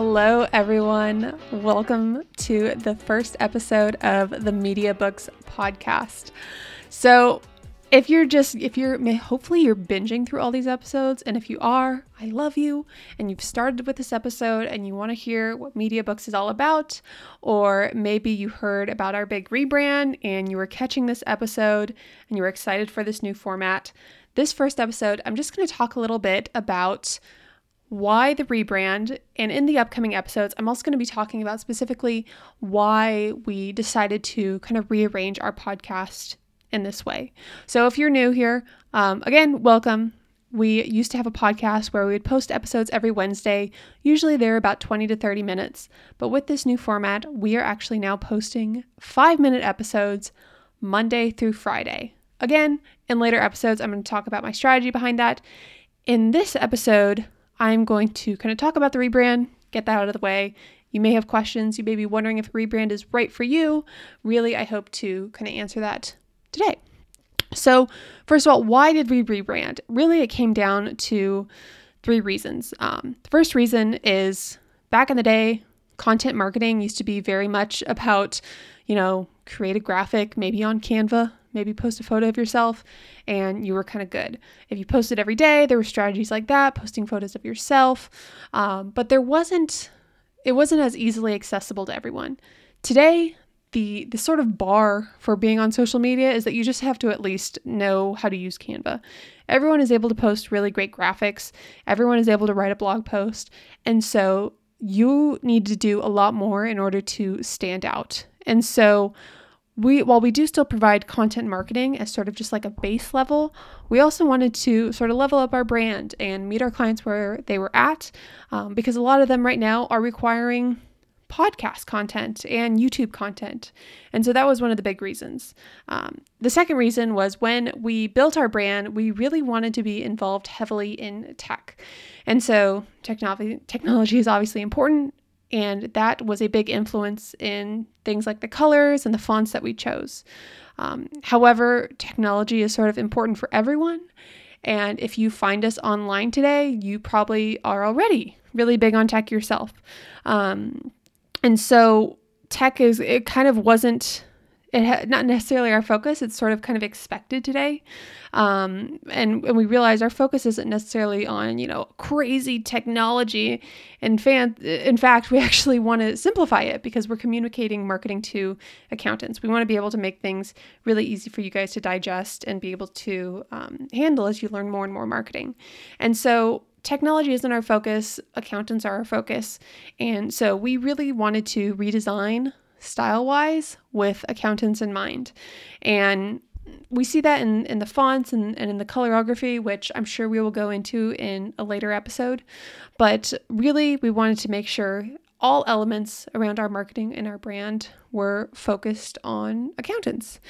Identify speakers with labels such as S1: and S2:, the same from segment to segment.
S1: Hello, everyone. Welcome to the first episode of the MediaBooks podcast. So, if you're just, if you're, hopefully you're binging through all these episodes. And if you are, I love you. And you've started with this episode and you want to hear what MediaBooks is all about. Or maybe you heard about our big rebrand and you were catching this episode and you were excited for this new format. This first episode, I'm just going to talk a little bit about why the rebrand. And in the upcoming episodes, I'm also going to be talking about specifically why we decided to kind of rearrange our podcast in this way. So if you're new here, um, again, welcome. We used to have a podcast where we would post episodes every Wednesday. Usually they're about 20 to 30 minutes. But with this new format, we are actually now posting five minute episodes Monday through Friday. Again, in later episodes, I'm going to talk about my strategy behind that. In this episode, I'm going to kind of talk about the rebrand, get that out of the way. You may have questions. You may be wondering if rebrand is right for you. Really, I hope to kind of answer that today. So, first of all, why did we rebrand? Really, it came down to three reasons. Um, the first reason is back in the day, content marketing used to be very much about, you know, create a graphic, maybe on Canva, maybe post a photo of yourself and you were kind of good. If you posted every day, there were strategies like that, posting photos of yourself, um, but there wasn't, it wasn't as easily accessible to everyone. Today, the the sort of bar for being on social media is that you just have to at least know how to use Canva. Everyone is able to post really great graphics. Everyone is able to write a blog post. And so you need to do a lot more in order to stand out. And so we while we do still provide content marketing as sort of just like a base level we also wanted to sort of level up our brand and meet our clients where they were at um, because a lot of them right now are requiring podcast content and youtube content. And so that was one of the big reasons. Um, the second reason was when we built our brand we really wanted to be involved heavily in tech. And so technology technology is obviously important and that was a big influence in things like the colors and the fonts that we chose. Um, however, technology is sort of important for everyone. And if you find us online today, you probably are already really big on tech yourself. Um, and so tech is, it kind of wasn't it ha- not necessarily our focus it's sort of kind of expected today. Um, and, and we realize our focus isn't necessarily on you know crazy technology. In, fan- in fact we actually want to simplify it because we're communicating marketing to accountants. We want to be able to make things really easy for you guys to digest and be able to um, handle as you learn more and more marketing. And so technology isn't our focus accountants are our focus. And so we really wanted to redesign style wise with accountants in mind. And we see that in, in the fonts and, and in the colorography, which I'm sure we will go into in a later episode. But really, we wanted to make sure all elements around our marketing and our brand were focused on accountants.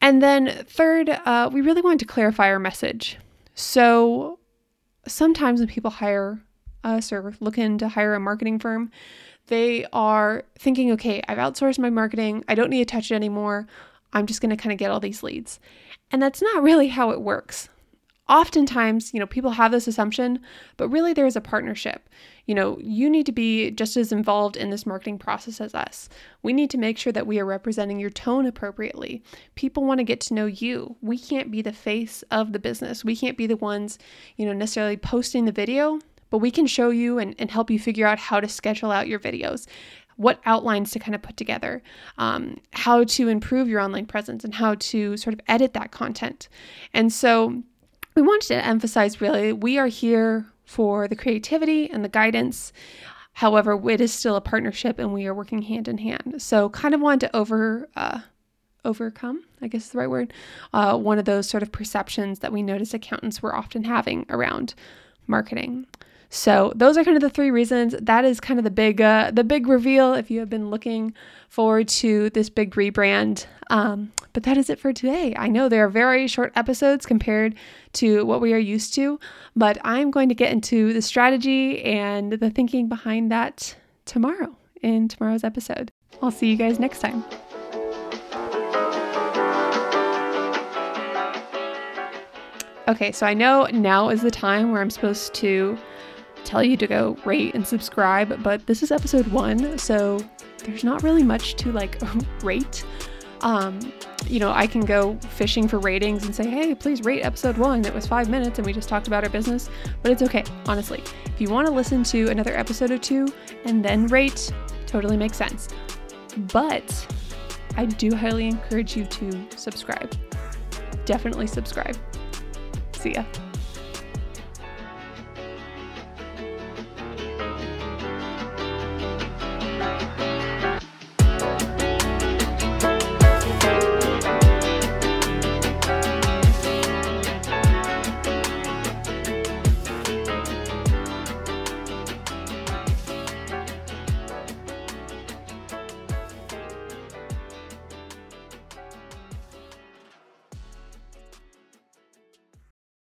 S1: And then, third, uh, we really wanted to clarify our message. So, sometimes when people hire us or looking to hire a marketing firm, they are thinking, okay, I've outsourced my marketing. I don't need to touch it anymore. I'm just going to kind of get all these leads. And that's not really how it works. Oftentimes, you know, people have this assumption, but really there is a partnership. You know, you need to be just as involved in this marketing process as us. We need to make sure that we are representing your tone appropriately. People want to get to know you. We can't be the face of the business. We can't be the ones, you know, necessarily posting the video, but we can show you and, and help you figure out how to schedule out your videos what outlines to kind of put together, um, how to improve your online presence, and how to sort of edit that content. And so we wanted to emphasize really we are here for the creativity and the guidance. However, it is still a partnership and we are working hand in hand. So, kind of wanted to over. Uh, overcome, I guess is the right word, uh, one of those sort of perceptions that we notice accountants were often having around marketing. So those are kind of the three reasons. That is kind of the big uh, the big reveal if you have been looking forward to this big rebrand. Um, but that is it for today. I know they are very short episodes compared to what we are used to, but I'm going to get into the strategy and the thinking behind that tomorrow in tomorrow's episode. I'll see you guys next time. Okay, so I know now is the time where I'm supposed to tell you to go rate and subscribe, but this is episode one, so there's not really much to like rate. Um, you know, I can go fishing for ratings and say, hey, please rate episode one. It was five minutes and we just talked about our business, but it's okay, honestly. If you want to listen to another episode or two and then rate, totally makes sense. But I do highly encourage you to subscribe. Definitely subscribe. See ya.